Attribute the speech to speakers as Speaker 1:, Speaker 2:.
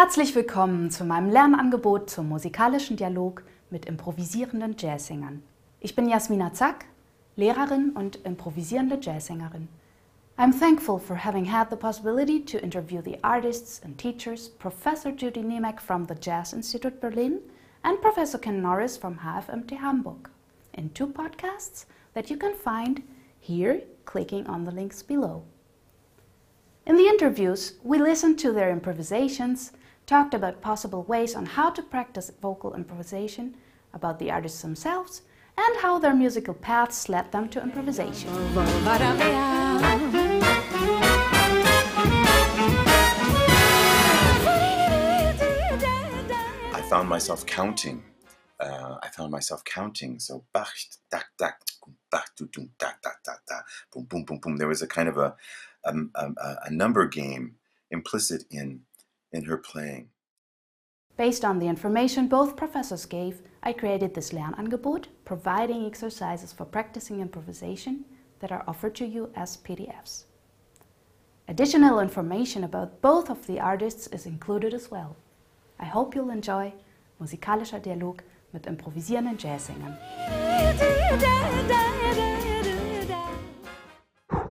Speaker 1: Herzlich willkommen zu meinem Lernangebot zum musikalischen Dialog mit improvisierenden Jazzsängern. Ich bin Jasmina Zack, Lehrerin und improvisierende Jazzsängerin. I'm thankful for having had the possibility to interview the artists and teachers Professor Judy Niemek from the Jazz Institute Berlin and Professor Ken Norris from HFMT Hamburg in two podcasts that you can find here clicking on the links below. In the interviews, we listened to their improvisations, talked about possible ways on how to practice vocal improvisation, about the artists themselves, and how their musical paths led them to improvisation.
Speaker 2: I found myself counting. Uh, I found myself counting. So bach, dak, dak, bach, dum, dak, dak, dak, dak, boom, boom, boom, boom. There was a kind of a, um, um, a, a number game implicit in, in her playing.
Speaker 1: Based on the information both professors gave, I created this Lernangebot, providing exercises for practicing improvisation that are offered to you as PDFs. Additional information about both of the artists is included as well. I hope you'll enjoy musikalischer Dialog mit improvisierenden Jazzsängern.